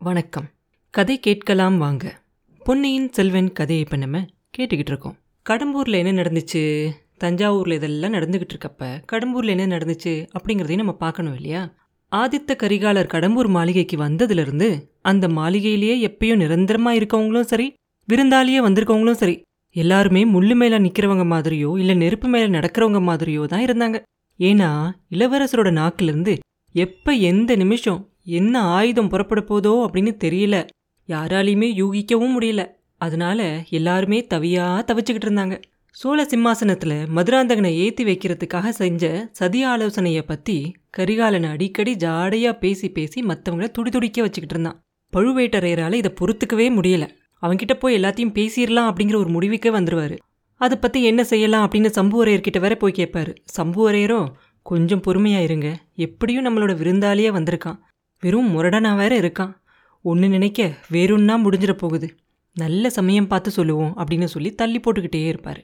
வணக்கம். கதை கேட்கலாம் வாங்க. பொன்னியின் செல்வன் கதையை இப்போ நம்ம கேட்டுக்கிட்டு இருக்கோம். கடம்பூரில் என்ன நடந்துச்சு? தஞ்சாவூரில் இதெல்லாம் நடந்துக்கிட்டு இருக்கப்ப கடம்பூரில் என்ன நடந்துச்சு அப்படிங்கிறதையும் நம்ம பார்க்கணும் இல்லையா? ஆதித்த கரிகாலர் கடம்பூர் மாளிகைக்கு வந்ததுலேருந்து அந்த மாளிகையிலேயே எப்பயும் நிரந்தரமாக இருக்கவங்களும் சரி விருந்தாளியே வந்திருக்கவங்களும் சரி எல்லாருமே முள்ளு மேலே நிற்கிறவங்க மாதிரியோ இல்லை நெருப்பு மேலே நடக்கிறவங்க மாதிரியோ தான் இருந்தாங்க. ஏன்னா இளவரசரோட நாக்கிலிருந்து எப்போ எந்த நிமிஷம் என்ன ஆயுதம் புறப்பட போதோ அப்படின்னு தெரியல. யாராலையுமே யூகிக்கவும் முடியல. அதனால எல்லாருமே தவியா தவிச்சுக்கிட்டு இருந்தாங்க. சோழ சிம்மாசனத்துல மதுராந்தகனை ஏத்தி வைக்கிறதுக்காக செஞ்ச சதி ஆலோசனைய பத்தி கரிகாலன் அடிக்கடி ஜாடையா பேசி பேசி மற்றவங்கள துடிதுடிக்க வச்சுக்கிட்டு இருந்தான். பழுவேட்டரையரால இதை பொறுத்துக்கவே முடியல. அவன்கிட்ட போய் எல்லாத்தையும் பேசிடலாம் அப்படிங்கிற ஒரு முடிவுக்கே வந்துருவாரு. அதை பத்தி என்ன செய்யலாம் அப்படின்னு சம்புவரையர்கிட்ட வேற போய் கேட்பாரு சம்புவரையரும் கொஞ்சம் பொறுமையா இருங்க. எப்படியும் நம்மளோட விருந்தாளியே வந்திருக்கான். வெறும் முரடனா வேற இருக்கான். ஒன்று நினைக்க வேறொன்னா முடிஞ்சிட போகுது. நல்ல சமயம் பார்த்து சொல்லுவோம் அப்படின்னு சொல்லி தள்ளி போட்டுக்கிட்டே இருப்பார்.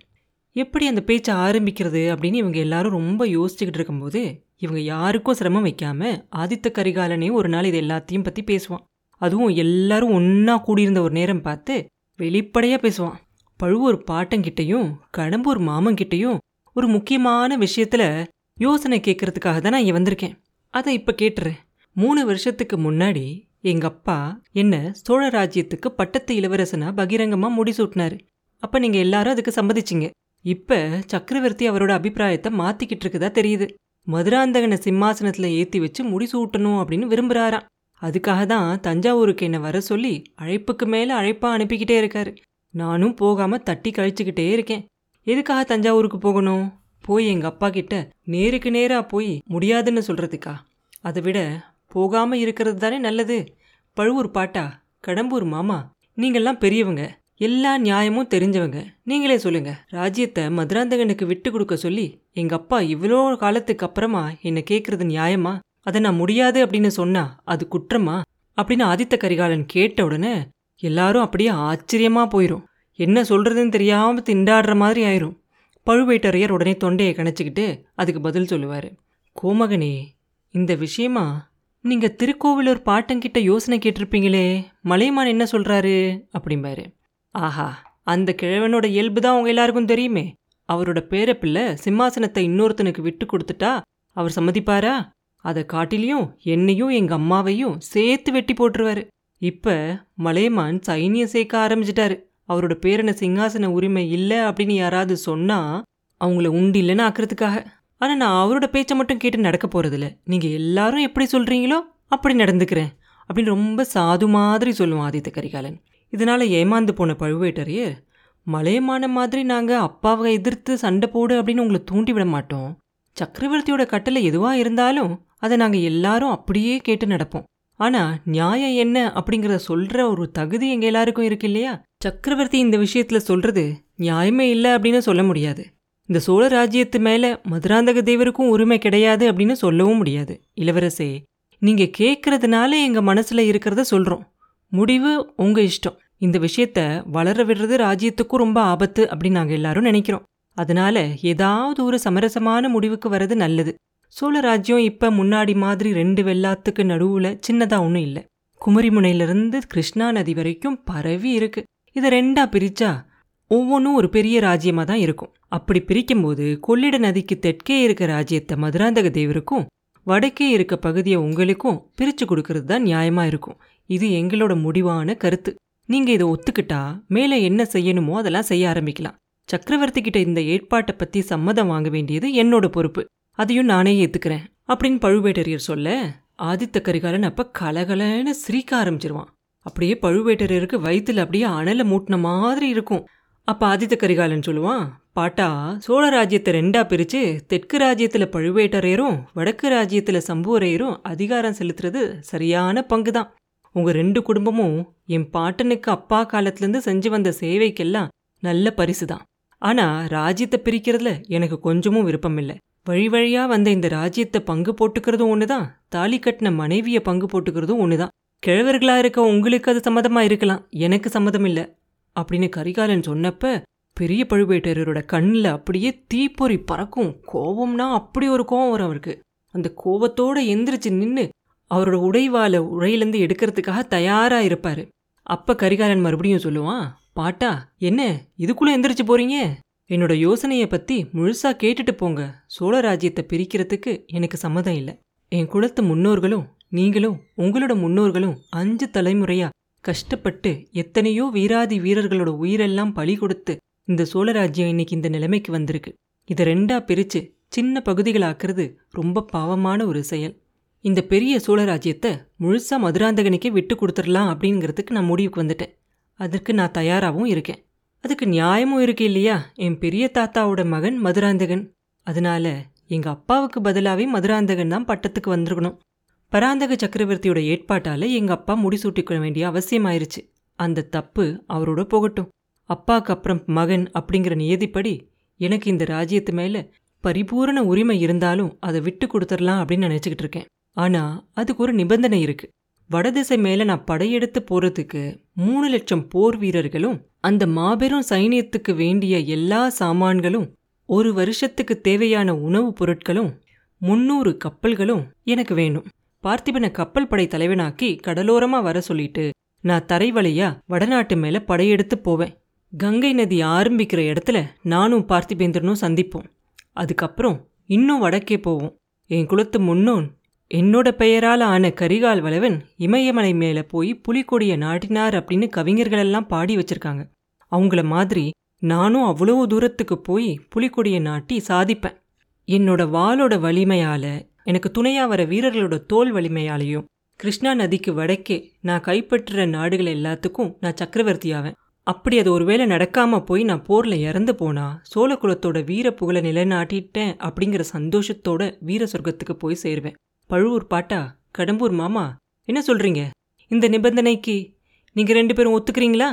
எப்படி அந்த பேச்சை ஆரம்பிக்கிறது அப்படின்னு இவங்க எல்லாரும் ரொம்ப யோசிச்சுக்கிட்டு இருக்கும்போது இவங்க யாருக்கும் சிரமம் வைக்காமல் ஆதித்த கரிகாலனே ஒரு நாள் இது எல்லாத்தையும் பற்றி பேசுவான். அதுவும் எல்லாரும் ஒன்றா கூடியிருந்த ஒரு நேரம் பார்த்து வெளிப்படையாக பேசுவான். பழுவூர் பாட்டங்கிட்டையும் கடம்பூர் மாமங்கிட்டையும் ஒரு முக்கியமான விஷயத்தில் யோசனை கேட்கறதுக்காக தான் நான் இங்கே வந்திருக்கேன். அதை இப்போ கேட்டுறேன். மூணு வருஷத்துக்கு முன்னாடி எங்க அப்பா என்ன சோழ ராஜ்யத்துக்கு பட்டத்து இளவரசனா பகிரங்கமா முடிசூட்டினாரு. அப்ப நீங்க எல்லாரும் அதுக்கு சம்மதிச்சிங்க. இப்ப சக்கரவர்த்தி அவரோட அபிப்பிராயத்தை மாத்திக்கிட்டு இருக்குதா தெரியுது. மதுராந்தகனை சிம்மாசனத்துல ஏத்தி வச்சு முடிசூட்டணும் அப்படின்னு விரும்புறாராம். அதுக்காக தான் தஞ்சாவூருக்கு என்ன வர சொல்லி அழைப்புக்கு மேல அழைப்பா அனுப்பிக்கிட்டே இருக்காரு. நானும் போகாம தட்டி கழிச்சுக்கிட்டே இருக்கேன். எதுக்காக தஞ்சாவூருக்கு போகணும்? போய் எங்க அப்பா கிட்ட நேருக்கு நேரா போய் முடியாதுன்னு சொல்றதுக்கா? அதை விட போகாம இருக்கிறது தானே நல்லது? பழுவூர் பாட்டா கடம்பூர் மாமா நீங்கள்லாம் பெரியவங்க. எல்லா நியாயமும் தெரிஞ்சவங்க. நீங்களே சொல்லுங்க. ராஜ்யத்தை மதுராந்தகனுக்கு விட்டு கொடுக்க சொல்லி எங்க அப்பா இவ்வளோ காலத்துக்கு அப்புறமா என்னை கேட்கறது நியாயமா? அதை நான் முடியாது அப்படின்னு சொன்னா அது குற்றமா? அப்படின்னு ஆதித்த கரிகாலன் கேட்ட உடனே எல்லாரும் அப்படியே ஆச்சரியமா போயிரும். என்ன சொல்றதுன்னு தெரியாம திண்டாடுற மாதிரி ஆயிரும். பழுவேட்டரையர் உடனே தொண்டையை கணச்சிக்கிட்டு அதுக்கு பதில் சொல்லுவார். கோமகனே இந்த விஷயமா நீங்க திருக்கோவிலூர் பாட்டங்கிட்ட யோசனை கேட்டிருப்பீங்களே மலையமான் என்ன சொல்றாரு? அப்படிம்பாரு. ஆஹா அந்த கிழவனோட இயல்பு தான் உங்க எல்லாருக்கும் தெரியுமே. அவரோட பேரப்பிள்ளை சிம்மாசனத்தை இன்னொருத்தனுக்கு விட்டு கொடுத்துட்டா அவர் சம்மதிப்பாரா? அதை காட்டிலையும் என்னையும் எங்க அம்மாவையும் சேர்த்து வெட்டி போட்டுருவாரு. இப்ப மலையமான் சைனியம் சேர்க்க ஆரம்பிச்சிட்டாரு. அவரோட பேரனை சிங்காசன உரிமை இல்லை அப்படின்னு யாராவது சொன்னா அவங்கள உண்டு இல்லைன்னு ஆக்கிறதுக்காக. ஆனால் நான் அவரோட பேச்சை மட்டும் கேட்டு நடக்க போகிறதில்ல நீங்கள் எல்லாரும் எப்படி சொல்கிறீங்களோ அப்படி நடந்துக்கிறேன். அப்படின்னு ரொம்ப சாது மாதிரி சொல்லுவான் ஆதித்த கரிகாலன். இதனால் ஏமாந்து போன பழுவேட்டரையர் மலையமான மாதிரி நாங்கள் அப்பாவை எதிர்த்து சண்டை போடு அப்படின்னு உங்களை தூண்டி விட மாட்டோம். சக்கரவர்த்தியோட கட்டளை எதுவாக இருந்தாலும் அதை நாங்கள் எல்லாரும் அப்படியே கேட்டு நடப்போம். ஆனால் நியாயம் என்ன அப்படிங்கிறத சொல்கிற ஒரு தகுதி எங்கள் எல்லாருக்கும் இருக்கு இல்லையா? சக்கரவர்த்தி இந்த விஷயத்தில் சொல்கிறது நியாயமே இல்லை அப்படின்னு சொல்ல முடியாது. இந்த சோழ ராஜ்யத்து மேல மதுராந்தக தேவருக்கும் உரிமை கிடையாது அப்படின்னு சொல்லவும் முடியாது. இளவரசே நீங்க கேட்குறதுனால எங்க மனசுல இருக்கிறத சொல்றோம். முடிவு உங்க இஷ்டம். இந்த விஷயத்த வளர விடுறது ராஜ்யத்துக்கும் ரொம்ப ஆபத்து அப்படின்னு நாங்க எல்லாரும் நினைக்கிறோம். அதனால ஏதாவது ஒரு சமரசமான முடிவுக்கு வர்றது நல்லது. சோழ ராஜ்யம் இப்ப முன்னாடி மாதிரி ரெண்டு வெள்ளாத்துக்கு நடுவுல சின்னதா ஒன்றும் இல்லை. குமரிமுனையிலிருந்து கிருஷ்ணா நதி வரைக்கும் பரவி இருக்கு. இதை ரெண்டா பிரிச்சா ஒவ்வொன்றும் ஒரு பெரிய ராஜ்யமாக தான் இருக்கும். அப்படி பிரிக்கும்போது கொள்ளிட நதிக்கு தெற்கே இருக்க ராஜ்யத்தை மதுராந்தக தேவருக்கும் வடக்கே இருக்க பகுதியை உங்களுக்கும் பிரிச்சு கொடுக்கறது தான் நியாயமா இருக்கும். இது எங்களோட முடிவான கருத்து. நீங்க இதை ஒத்துக்கிட்டா மேலே என்ன செய்யணுமோ அதெல்லாம் செய்ய ஆரம்பிக்கலாம். சக்கரவர்த்தி கிட்ட இந்த ஏற்பாட்டை பத்தி சம்மதம் வாங்க வேண்டியது என்னோட பொறுப்பு. அதையும் நானே ஏத்துக்கிறேன். அப்படின்னு பழுவேட்டரையர் சொல்ல ஆதித்த கரிகாலன் அப்ப கலகலன்னு சிரிக்க ஆரம்பிச்சிருவான். அப்படியே பழுவேட்டரையருக்கு வயித்துல அப்படியே அனல மூட்டின மாதிரி இருக்கும். அப்போ ஆதித்த கரிகாலன் சொல்லுவான் பாட்டா சோழ ராஜ்யத்தை ரெண்டா பிரித்து தெற்கு ராஜ்யத்தில் பழுவேட்டரையரும் வடக்கு ராஜ்யத்துல சம்புவரையரும் அதிகாரம் செலுத்துறது சரியான பங்கு தான் உங்க ரெண்டு குடும்பமும் என் பாட்டனுக்கு அப்பா காலத்துலேருந்து செஞ்சு வந்த சேவைக்கெல்லாம் நல்ல பரிசு தான் ஆனா ராஜ்யத்தை பிரிக்கிறதுல எனக்கு கொஞ்சமும் விருப்பம் இல்லை வழி வழியா வந்த இந்த ராஜ்யத்தை பங்கு போட்டுக்கிறதும் ஒண்ணுதான் தாலி கட்டின மனைவியை பங்கு போட்டுக்கிறதும் ஒண்ணுதான். கிழவர்களா இருக்க உங்களுக்கு அது சம்மதமாக இருக்கலாம் எனக்கு சம்மதம் இல்லை. அப்படின்னு கரிகாலன் சொன்னப்ப பெரிய பழுவேட்டரையரோட கண்ணில் அப்படியே தீப்பொறி பறக்கும். கோபம்னா அப்படி ஒரு கோபம் வரும் அவருக்கு. அந்த கோபத்தோட எந்திரிச்சு நின்று அவரோட உடைவால உரையிலேருந்து எடுக்கிறதுக்காக தயாரா இருப்பாரு. அப்ப கரிகாலன் மறுபடியும் சொல்லுவான் பாட்டா என்ன இதுக்குள்ள எந்திரிச்சு போறீங்க? என்னோட யோசனையை பத்தி முழுசா கேட்டுட்டு போங்க. சோழ ராஜ்யத்தை பிரிக்கிறதுக்கு எனக்கு சம்மதம் இல்லை. என் குலத்து முன்னோர்களும் நீங்களும் உங்களோட முன்னோர்களும் அஞ்சு தலைமுறையா கஷ்டப்பட்டு எத்தனையோ வீராதி வீரர்களோட உயிரெல்லாம் பலி கொடுத்து இந்த சோழராஜ்யம் இன்னைக்கு இந்த நிலைமைக்கு வந்திருக்கு. இதை ரெண்டா பிரிச்சு சின்ன பகுதிகளாக்குறது ரொம்ப பாவமான ஒரு செயல். இந்த பெரிய சோழ ராஜ்யத்தை முழுசா மதுராந்தகனுக்கே விட்டு கொடுத்துடலாம் அப்படிங்கிறதுக்கு நான் முடிவுக்கு வந்துட்டேன். அதற்கு நான் தயாராகவும் இருக்கேன். அதுக்கு நியாயமும் இருக்கு இல்லையா? என் பெரிய தாத்தாவோட மகன் மதுராந்தகன். அதனால எங்க அப்பாவுக்கு பதிலாவே மதுராந்தகன் தான் பட்டத்துக்கு வந்திருக்கணும். பராந்தக சக்கரவர்த்தியோட ஏற்பாட்டால எங்க அப்பா முடிசூட்டிக்க வேண்டிய அவசியமாயிருச்சு. அந்த தப்பு அவரோட போகட்டும். அப்பாக்கு அப்புறம் மகன் அப்படிங்கிற நியதிப்படி எனக்கு இந்த ராஜ்யத்து மேல பரிபூரண உரிமை இருந்தாலும் அதை விட்டு கொடுத்துடலாம் அப்படின்னு நினைச்சுக்கிட்டு இருக்கேன். ஆனா அதுக்கு ஒரு நிபந்தனை இருக்கு. வடதிசை மேல நான் படையெடுத்து போறதுக்கு மூணு லட்சம் போர் வீரர்களும் அந்த மாபெரும் சைனியத்துக்கு வேண்டிய எல்லா சாமான்களும் ஒரு வருஷத்துக்கு தேவையான உணவுப் பொருட்களும் முன்னூறு கப்பல்களும் எனக்கு வேணும். பார்த்திபனை கப்பல் படை தலைவனாக்கி கடலோரமா வர சொல்லிட்டு நான் தரை வழியா வடநாட்டு மேல படையெடுத்து போவேன். கங்கை நதி ஆரம்பிக்கிற இடத்துல நானும் பார்த்திபேந்திரனும் சந்திப்போம். அதுக்கப்புறம் இன்னும் வடக்கே போவோம். என் குலத்து முன்னோன் என்னோட பெயரால் ஆன கரிகால் வளவன் இமயமலை மேல போய் புலிக்கொடிய நாட்டினார் அப்படின்னு கவிஞர்களெல்லாம் பாடி வச்சிருக்காங்க. அவங்கள மாதிரி நானும் அவ்வளோ தூரத்துக்கு போய் புலிக்கொடியை நாட்டி சாதிப்பேன். என்னோட வாளோட வலிமையால எனக்கு துணையாக வர வீரர்களோட தோல் வலிமையாலையும் கிருஷ்ணா நதிக்கு வடக்கே நான் கைப்பற்றுற நாடுகள் எல்லாத்துக்கும் நான் சக்கரவர்த்தி ஆவேன் அப்படி அது ஒருவேளை நடக்காம போய் நான் போர்ல இறந்து போனா சோழ குலத்தோட வீர புகழை நிலைநாட்டிட்டேன் அப்படிங்கிற சந்தோஷத்தோட வீர சொர்க்கத்துக்கு போய் சேருவேன். பழுவூர் பாட்டா கடம்பூர் மாமா என்ன சொல்றீங்க? இந்த நிபந்தனைக்கு நீங்க ரெண்டு பேரும் ஒத்துக்கிறீங்களா?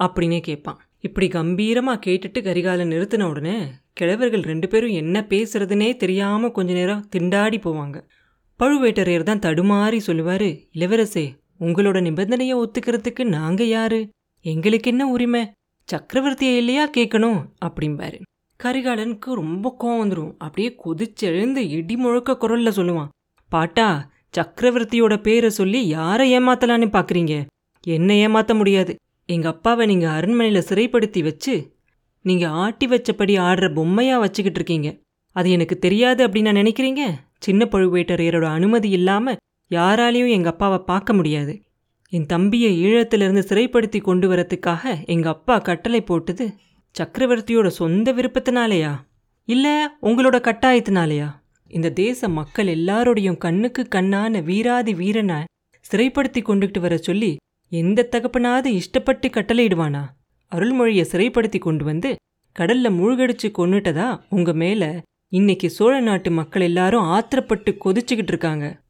அப்படின்னே கேட்பான் இப்படி கம்பீரமா கேட்டுட்டு கரிகாலன் நிறுத்தின உடனே கிழவர்கள் ரெண்டு பேரும் என்ன பேசுறதுனே தெரியாம கொஞ்ச நேரம் திண்டாடி போவாங்க. பழுவேட்டரையர் தான் தடுமாறி சொல்லுவாரு இளவரசே உங்களோட நிபந்தனையை ஒத்துக்கிறதுக்கு நாங்க யாரு? எங்களுக்கு என்ன உரிமை? சக்கரவர்த்தியை இல்லையா கேட்கணும்? அப்படிம்பாரு. கரிகாலனுக்கு ரொம்ப கோவம் வந்துடும் அப்படியே கொதிச்செழுந்து இடி முழக்க குரல்ல சொல்லுவான் பாட்டா சக்கரவர்த்தியோட பேரை சொல்லி யாரை ஏமாத்தலான்னு பாக்குறீங்க? என்ன ஏமாத்த முடியாது. எங்க அப்பாவை நீங்க அரண்மனையில சிறைப்படுத்தி வச்சு நீங்க ஆட்டி வச்சபடி ஆடுற பொம்மையா வச்சுக்கிட்டு இருக்கீங்க. அது எனக்கு தெரியாது அப்படின்னு நான் நினைக்கிறீங்க? சின்ன பழுவேட்டரையரோட அனுமதி இல்லாம யாராலையும் எங்க அப்பாவை பார்க்க முடியாது. என் தம்பியை ஈழத்திலிருந்து சிறைப்படுத்தி கொண்டு வரத்துக்காக எங்க அப்பா கட்டளை போட்டது சக்கரவர்த்தியோட சொந்த விருப்பத்தினாலேயா? இல்ல உங்களோட கட்டாயத்தினாலேயா? இந்த தேச மக்கள் எல்லாரோடையும் கண்ணுக்கு கண்ணான வீராதி வீரனை சிறைப்படுத்தி கொண்டுகிட்டு வர சொல்லி எந்த தகப்பனாவது இஷ்டப்பட்டு கட்டளையிடுவானா? அருள்மொழியை சிறைப்படுத்தி கொண்டு வந்து கடல்ல மூழ்கடிச்சு கொன்னுட்டதா? உங்க மேல இன்னைக்கு சோழ நாட்டு மக்கள் எல்லாரும் ஆத்திரப்பட்டு கொதிச்சுக்கிட்டு இருக்காங்க.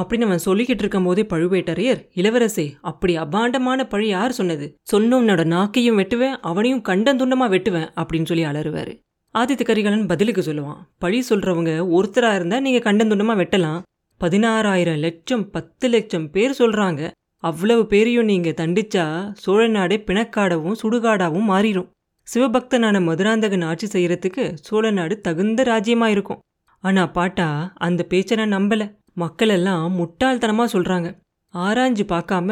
அப்படின்னு அவன் சொல்லிக்கிட்டு இருக்கும் போதே பழுவேட்டரையர் இளவரசே அப்படி அபாண்டமான பழி யார் சொன்னது? சொன்னவனோட நாக்கையும் வெட்டுவேன் அவனையும் கண்டந்துண்டமா வெட்டுவேன் அப்படின்னு சொல்லி அலறுவாரு. ஆதித்த கரிகாலன் பதிலுக்கு சொல்லுவான் பழி சொல்றவங்க ஒருத்தரா இருந்தா நீங்க கண்டந்துண்டமா வெட்டலாம். பதினாறாயிரம் லட்சம் பத்து லட்சம் பேர் சொல்றாங்க. அவ்வளவு பேரையும் நீங்க தண்டிச்சா சோழ நாடே பிணக்காடாவும் சுடுகாடாவும் மாறிடும் சிவபக்தனான மதுராந்தகன் ஆட்சி செய்யறதுக்கு சோழ நாடு தகுந்த ராஜ்யமாக இருக்கும் ஆனா பாட்டா அந்த பேச்சை நான் நம்பல. மக்களெல்லாம் முட்டாள்தனமாக முட்டாள்தனமா சொல்றாங்க. ஆராய்ஞ்சு பார்க்காம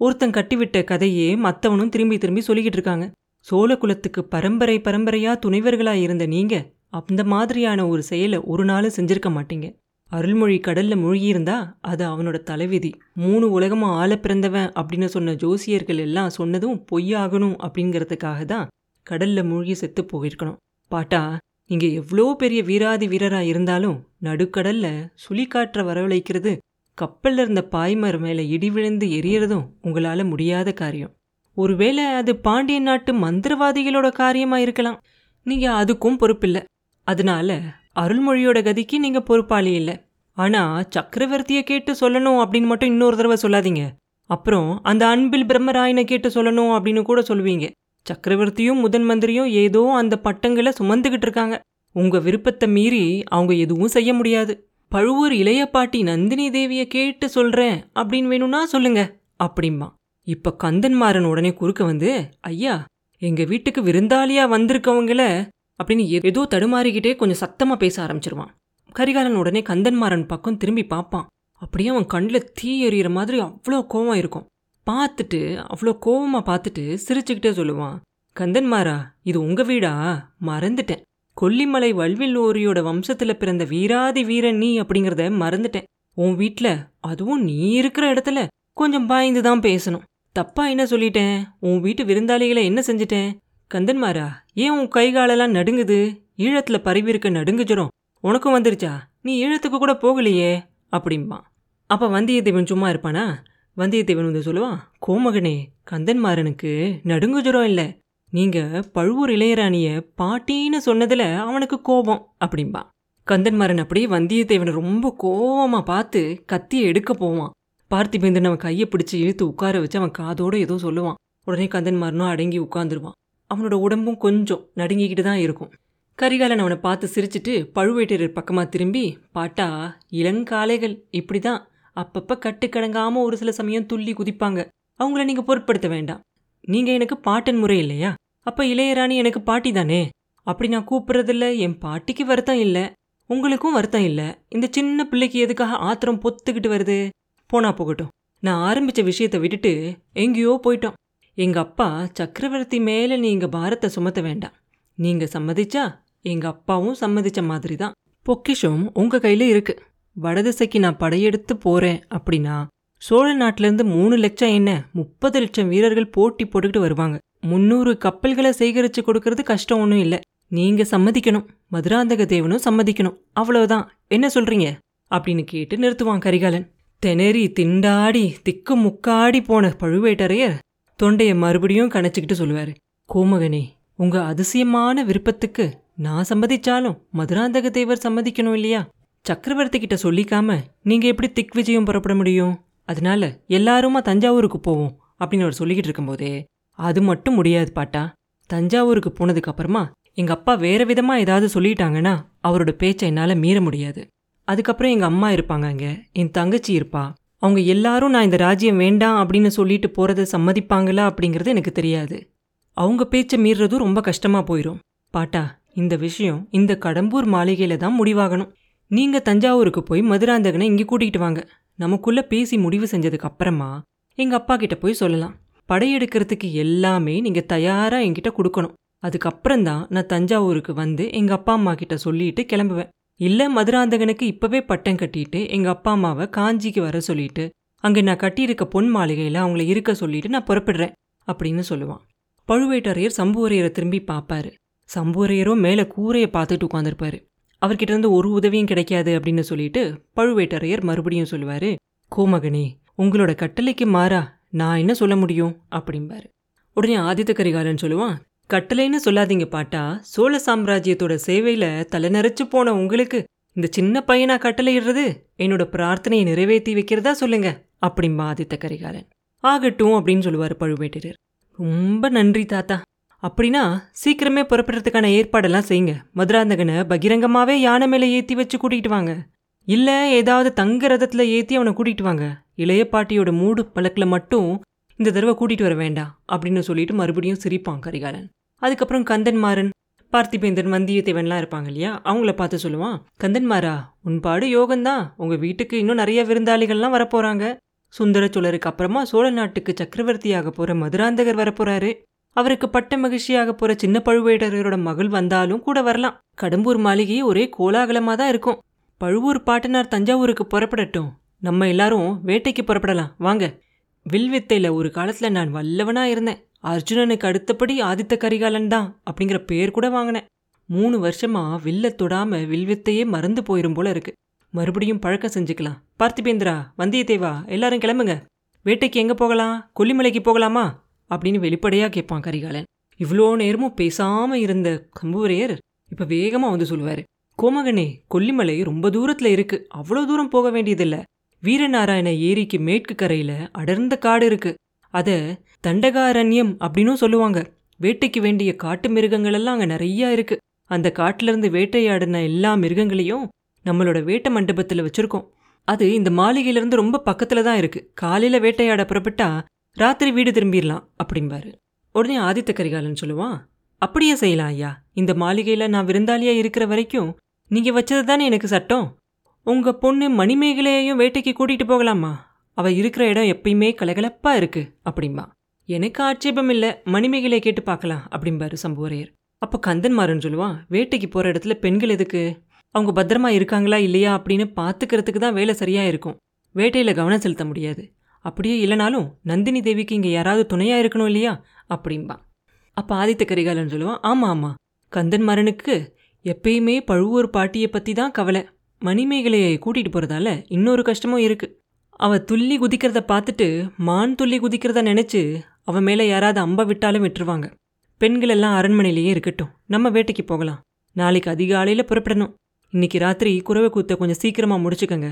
ஒருத்தன் கட்டிவிட்ட கதையே மத்தவனும் திரும்பி திரும்பி சொல்லிக்கிட்டு இருக்காங்க. சோழ குலத்துக்கு பரம்பரை பரம்பரையா துணைவர்களாக இருந்த நீங்க அந்த மாதிரியான ஒரு செயலை ஒரு நாளும் செஞ்சிருக்க மாட்டீங்க. அருள்மொழி கடல்ல மூழ்கியிருந்தா அது அவனோட தலைவிதி. மூணு உலகமும் ஆள பிறந்தவன் அப்படின்னு சொன்ன ஜோசியர்கள் எல்லாம் சொன்னதும் பொய்யாகணும் அப்படிங்கிறதுக்காக தான் கடல்ல மூழ்கி செத்து போயிருக்கணும். பாட்டா நீங்க எவ்வளோ பெரிய வீராதி வீரரா இருந்தாலும் நடுக்கடல்ல சுழிக்காற்ற வரவழைக்கிறது கப்பல்ல இருந்த பாய்மர் மேல இடி விழுந்து எரியறதும் உங்களால முடியாத காரியம். ஒருவேளை அது பாண்டிய நாட்டு மந்திரவாதிகளோட காரியமா இருக்கலாம். நீங்க அதுக்கும் பொறுப்பில்லை. அதனால அருள்மொழியோட கதிக்கு நீங்க பொறுப்பாளி இல்லை. ஆனா சக்கரவர்த்தியை கேட்டு சொல்லணும் அப்படின்னு மட்டும் இன்னொரு தடவை சொல்லாதீங்க. அப்புறம் அந்த அன்பில் பிரம்மராயனை கேட்டு சொல்லணும் அப்படின்னு கூட சொல்லுவீங்க. சக்கரவர்த்தியும் முதன் மந்திரியும் ஏதோ அந்த பட்டங்களை சுமந்துகிட்டு இருக்காங்க. உங்க விருப்பத்தை மீறி அவங்க எதுவும் செய்ய முடியாது. பழுவூர் இளைய பாட்டி நந்தினி தேவியை கேட்டு சொல்றேன் அப்படின்னு வேணும்னா சொல்லுங்க அப்படிம்மா இப்ப கந்தன்மாறன் உடனே குறுக்க வந்து ஐயா எங்க வீட்டுக்கு விருந்தாளியா வந்திருக்கவங்கள அப்படின்னு ஏதோ தடுமாறிக்கிட்டே கொஞ்சம் சத்தமா பேச ஆரம்பிச்சிருவான். கரிகாலன் உடனே கந்தன்மாறன் பக்கம் திரும்பி பார்ப்பான். அப்படியே அவன் கண்ணில் தீ எறிகிற மாதிரி அவ்வளோ கோவம் இருக்கும். பார்த்துட்டு அவ்வளோ கோவமாக பார்த்துட்டு சிரிச்சுக்கிட்டே சொல்லுவான். கந்தன்மாரா இது உங்க வீடா? மறந்துட்டேன். கொல்லிமலை வல்வில்லோரியோட வம்சத்துல பிறந்த வீராதி வீரன் நீ அப்படிங்கிறத மறந்துட்டேன். உன் வீட்டில் அதுவும் நீ இருக்கிற இடத்துல கொஞ்சம் பாய்ந்து தான் பேசணும். தப்பா என்ன சொல்லிட்டேன்? உன் வீட்டு விருந்தாளிகளை என்ன செஞ்சிட்டேன்? கந்தன்மாரா ஏன் உன் கை காலெல்லாம் நடுங்குது? ஈழத்துல பரவி இருக்க நடுங்கு ஜுரம். உனக்கும் வந்துருச்சா? நீ ஈழத்துக்கு கூட போகலையே அப்படிம்பான். அப்ப வந்தியத்தேவன் சும்மா இருப்பானா? வந்தியத்தேவன் வந்து சொல்லுவான் கோமகனே கந்தன்மாறனுக்கு நடுங்கு ஜுரம் இல்லை. நீங்க பழுவூர் இளையராணிய பாட்டின்னு சொன்னதுல அவனுக்கு கோபம் அப்படிம்பான் கந்தன்மாரன் அப்படியே வந்தியத்தேவனை ரொம்ப கோபமாக பார்த்து கத்தியை எடுக்க போவான். பார்த்திபேந்தன் அவன் கையை பிடிச்சு இழுத்து உட்கார வச்சு அவன் காதோட ஏதோ சொல்லுவான். உடனே கந்தன்மாரனும் அடங்கி உட்காந்துருவான் அவனோட உடம்பும் கொஞ்சம் நடுங்கிக்கிட்டு தான் இருக்கும். கரிகாலன் அவனை பார்த்து சிரிச்சிட்டு பழுவேட்டரர் பக்கமா திரும்பி பாட்டா இளங்காளைகள் இப்படிதான் அப்பப்ப கட்டுக்கடங்காமல் ஒரு சில சமயம் துள்ளி குதிப்பாங்க. அவங்கள நீங்க பொருட்படுத்த வேண்டாம். நீங்க எனக்கு பாட்டன் முறை இல்லையா? அப்ப இளையராணி எனக்கு பாட்டி தானே? அப்படி நான் கூப்பிட்றதில்ல. என் பாட்டிக்கு வருத்தம் இல்ல. உங்களுக்கும் வருத்தம் இல்ல. இந்த சின்ன பிள்ளைக்கு எதுக்காக ஆத்திரம் பொத்துக்கிட்டு வருது? போனா போகட்டும். நான் ஆரம்பிச்ச விஷயத்தை விட்டுட்டு எங்கேயோ போயிட்டோம். எங்கள் அப்பா சக்கரவர்த்தி மேலே நீங்கள் பாரத்தை சுமத்த வேண்டாம். நீங்கள் சம்மதிச்சா எங்கள் அப்பாவும் சம்மதிச்ச மாதிரி தான் பொக்கிஷம் உங்க கையில் இருக்குது வடதிசைக்கு நான் படையெடுத்து போகிறேன் அப்படின்னா சோழ நாட்டிலேருந்து மூணு லட்சம் என்ன முப்பது லட்சம் வீரர்கள் போட்டி போட்டுக்கிட்டு வருவாங்க. முந்நூறு கப்பல்களை சேகரித்து கொடுக்கறது கஷ்டம் ஒன்றும் இல்லை. நீங்கள் சம்மதிக்கணும். மதுராந்தக தேவனும் சம்மதிக்கணும். அவ்வளோதான் என்ன சொல்றீங்க? அப்படின்னு கேட்டு நிறுத்துவான் கரிகாலன். தெனரி திண்டாடி திக்கு முக்காடி போன பழுவேட்டரையர் தொண்டையை மறுபடியும் கணச்சிக்கிட்டு சொல்லுவாரு கோமகனே உங்க அதிசயமான விருப்பத்துக்கு நான் சம்மதிச்சாலும் மதுராந்தக தேவர் சம்மதிக்கணும் இல்லையா? சக்கரவர்த்தி கிட்ட சொல்லிக்காம நீங்க எப்படி திக் விஜயம் புறப்பட முடியும்? அதனால எல்லாருமா தஞ்சாவூருக்கு போவோம் அப்படின்னு அவர் சொல்லிக்கிட்டு இருக்கும்போதே அது மட்டும் முடியாது பாட்டா. தஞ்சாவூருக்கு போனதுக்கு அப்புறமா எங்க அப்பா வேற விதமா ஏதாவது சொல்லிட்டாங்கன்னா அவரோட பேச்சை என்னால மீற முடியாது. அதுக்கப்புறம் எங்க அம்மா இருப்பாங்க அங்க என் தங்கச்சி இருப்பா அவங்க எல்லாரும் நான் இந்த ராஜ்யம் வேண்டாம் அப்படின்னு சொல்லிட்டு போகிறத சம்மதிப்பாங்களா அப்படிங்கிறது எனக்கு தெரியாது. அவங்க பேச்சை மீறுறதும் ரொம்ப கஷ்டமாக போயிடும் பாட்டா இந்த விஷயம் இந்த கடம்பூர் மாளிகையில் தான் முடிவாகணும். நீங்கள் தஞ்சாவூருக்கு போய் மதுராந்தகனை இங்கே கூட்டிகிட்டு வாங்க. நமக்குள்ளே பேசி முடிவு செஞ்சதுக்கு அப்புறமா எங்கள் அப்பா கிட்ட போய் சொல்லலாம். படையெடுக்கிறதுக்கு எல்லாமே நீங்கள் தயாராக என்கிட்ட கொடுக்கணும். அதுக்கப்புறம் தான் நான் தஞ்சாவூருக்கு வந்து எங்கள் அப்பா அம்மா கிட்ட சொல்லிட்டு கிளம்புவேன். இல்லை மதுராந்தகனுக்கு இப்பவே பட்டம் கட்டிட்டு எங்கள் அப்பா அம்மாவை காஞ்சிக்கு வர சொல்லிட்டு அங்கே நான் கட்டியிருக்க பொன் மாளிகையில் அவங்கள இருக்க சொல்லிட்டு நான் புறப்படுறேன் அப்படின்னு சொல்லுவான். பழுவேட்டரையர் சம்புவரையரை திரும்பி பார்ப்பாரு சம்புவரையரும் மேலே கூரையை பார்த்துட்டு உட்காந்துருப்பாரு அவர்கிட்ட இருந்து ஒரு உதவியும் கிடைக்காது அப்படின்னு சொல்லிட்டு பழுவேட்டரையர் மறுபடியும் சொல்லுவார் கோமகனே உங்களோட கட்டளைக்கு மாறா நான் என்ன சொல்ல முடியும்? அப்படிம்பாரு. உடனே ஆதித்த கரிகாலன் சொல்லுவான் கட்டளைன்னு சொல்லாதீங்க பாட்டா. சோழ சாம்ராஜ்யத்தோட சேவையில தலைநரைச்சு போன உங்களுக்கு இந்த சின்ன பையனா கட்டளையிடுறது? என்னோட பிரார்த்தனையை நிறைவேற்றி வைக்கிறதா சொல்லுங்க. அப்படிம்பா ஆதித்த கரிகாலன். ஆகட்டும் அப்படின்னு சொல்லுவாரு பழுவேட்டரர் ரொம்ப நன்றி தாத்தா. அப்படின்னா சீக்கிரமே புறப்படுறதுக்கான ஏற்பாடெல்லாம் செய்யுங்க. மதுராந்தகனை பகிரங்கமாவே யானை மேலே ஏத்தி வச்சு கூட்டிகிட்டு வாங்க. இல்ல ஏதாவது தங்க ரதத்துல ஏத்தி அவனை கூட்டிகிட்டு வாங்க. இளைய பாட்டியோட மூடு பழக்கில் மட்டும் இந்த தடவை கூட்டிட்டு வர வேண்டாம் அப்படின்னு சொல்லிட்டு மறுபடியும் சிரிப்பான் கரிகாலன். அதுக்கப்புறம் கந்தன்மாறன் பார்த்திபேந்தன் வந்தியத்தேவன்லாம் இருப்பாங்க இல்லையா? அவங்கள பார்த்து சொல்லுவான் கந்தன்மாரா உன் பாடு யோகந்தான் உங்கள் வீட்டுக்கு இன்னும் நிறைய விருந்தாளிகள்லாம் வரப்போகிறாங்க சுந்தர சோழருக்கு அப்புறமா சோழ நாட்டுக்கு சக்கரவர்த்தியாக போகிற மதுராந்தகர் வரப்போறாரு. அவருக்கு பட்ட மகிழ்ச்சியாக போற சின்ன பழுவேட்டரையரோட மகள் வந்தாலும் கூட வரலாம். கடம்பூர் மாளிகை ஒரே கோலாகலமாக தான் இருக்கும். பழுவூர் பாட்டனார் தஞ்சாவூருக்கு புறப்படட்டும். நம்ம எல்லாரும் வேட்டைக்கு புறப்படலாம். வாங்க. வில்வித்தையில் ஒரு காலத்தில் நான் வல்லவனாக இருந்தேன். அர்ஜுனனுக்கு அடுத்தபடி ஆதித்த கரிகாலன் தான் அப்படிங்கிற பேர் கூட வாங்கினேன். மூணு வருஷமா வில்ல தொடாம வில்வித்தையே மறந்து போயிரும் போல இருக்கு. மறுபடியும் பழக்கம் செஞ்சுக்கலாம். பார்த்திபேந்திரா வந்தியத்தேவா எல்லாரும் கிளம்புங்க. வேட்டைக்கு எங்க போகலாம்? கொல்லிமலைக்கு போகலாமா? அப்படின்னு வெளிப்படையா கேட்பான் கரிகாலன். இவ்வளோ நேரமும் பேசாம இருந்த கம்புவரையர் இப்ப வேகமா வந்து சொல்லுவாரு. கோமகனே கொல்லிமலை ரொம்ப தூரத்துல இருக்கு. அவ்வளோ தூரம் போக வேண்டியதில்ல. வீரநாராயண ஏரிக்கு மேற்கு கரையில அடர்ந்த காடு இருக்கு. அத தண்டகாரண்யம் அப்படின்னும் சொல்லுவாங்க. வேட்டைக்கு வேண்டிய காட்டு மிருகங்கள் எல்லாம் அங்க நிறைய இருக்கு. அந்த காட்டுல இருந்து வேட்டையாடின எல்லா மிருகங்களையும் நம்மளோட வேட்டை மண்டபத்துல வச்சிருக்கோம். அது இந்த மாளிகையில இருந்து ரொம்ப பக்கத்துல தான் இருக்கு. காலையில் வேட்டையாட புறப்பட்டா ராத்திரி வீடு திரும்பிடலாம் அப்படிம்பாரு. உடனே ஆதித்த கரிகாலன் சொல்லுவான் அப்படியே செய்யலாம் ஐயா. இந்த மாளிகையில நான் விருந்தாளியா இருக்கிற வரைக்கும் நீங்க வச்சது தானே எனக்கு சட்டம். உங்க பொண்ணு மணிமேகலையையும் வேட்டைக்கு கூட்டிட்டு போகலாமா? அவ இருக்கிற இடம் எப்பயுமே கலகலப்பா இருக்கு. அப்படிம்பா. எனக்கு ஆட்சேபம் இல்லை மணிமேகலையை கேட்டு பார்க்கலாம் அப்படிம்பாரு சம்புவரையர். அப்போ கந்தன்மாரன் சொல்லுவான் வேட்டைக்கு போகிற இடத்துல பெண்கள் எதுக்கு? அவங்க பத்திரமா இருக்காங்களா இல்லையா? அப்படின்னு பார்த்துக்கிறதுக்கு தான் வேலை சரியாக இருக்கும். வேட்டையில் கவனம் செலுத்த முடியாது. அப்படியே இல்லைனாலும் நந்தினி தேவிக்கு இங்கே யாராவது துணையாக இருக்கணும் இல்லையா? அப்படிம்பா அப்போ ஆதித்த கரிகாலன் சொல்லுவான் ஆமாம் ஆமாம் கந்தன்மாரனுக்கு எப்பயுமே பழுவூர் பாட்டியை பற்றி தான் கவலை. மணிமேகலையை கூட்டிகிட்டு போகிறதால இன்னொரு கஷ்டமும் இருக்குது அவள் துள்ளி குதிக்கிறத பார்த்துட்டு மான் துள்ளி குதிக்கிறத நினச்சி அவன் மேலே யாராவது அம்ப விட்டாலும் விட்டுருவாங்க. பெண்கள் எல்லாம் அரண்மனையிலேயே இருக்கட்டும். நம்ம வேட்டைக்கு போகலாம். நாளைக்கு அதிகாலையில் புறப்படணும். இன்னைக்கு ராத்திரி குறவை கூத்த கொஞ்சம் சீக்கிரமாக முடிச்சுக்கங்க.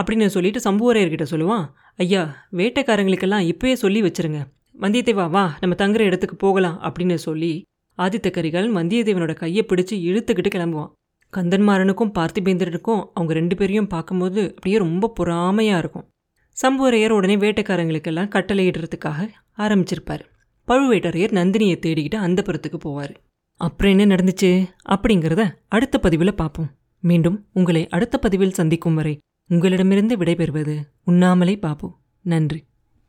அப்படின்னு சொல்லிட்டு சம்புவரையர்கிட்ட சொல்லுவான். ஐயா வேட்டைக்காரங்களுக்கெல்லாம் இப்பயே சொல்லி வச்சிருங்க. வந்தியத்தேவா வா நம்ம தங்குற இடத்துக்கு போகலாம் அப்படின்னு சொல்லி ஆதித்த கரிகாலன் வந்தியத்தேவனோட கையை பிடிச்சு இழுத்துக்கிட்டு கிளம்புவான். கந்தன்மாரனுக்கும் பார்த்திபேந்திரனுக்கும் அவங்க ரெண்டு பேரையும் பார்க்கும்போது அப்படியே ரொம்ப பொறாமையாக இருக்கும். சம்புவரையர் உடனே வேட்டைக்காரங்களுக்கெல்லாம் கட்டளையிடுறதுக்காக ஆரம்பிச்சிருப்பார். பழுவேட்டரையர் நந்தினியை தேடிக்கிட்டு அந்த புறத்துக்கு போவார். அப்புறம் என்ன நடந்துச்சு? அப்படிங்கிறத அடுத்த பதிவில் பார்ப்போம் மீண்டும் உங்களை அடுத்த பதிவில் சந்திக்கும் வரை உங்களிடமிருந்து விடைபெறுவது உண்ணாமலே பாப்போம் நன்றி.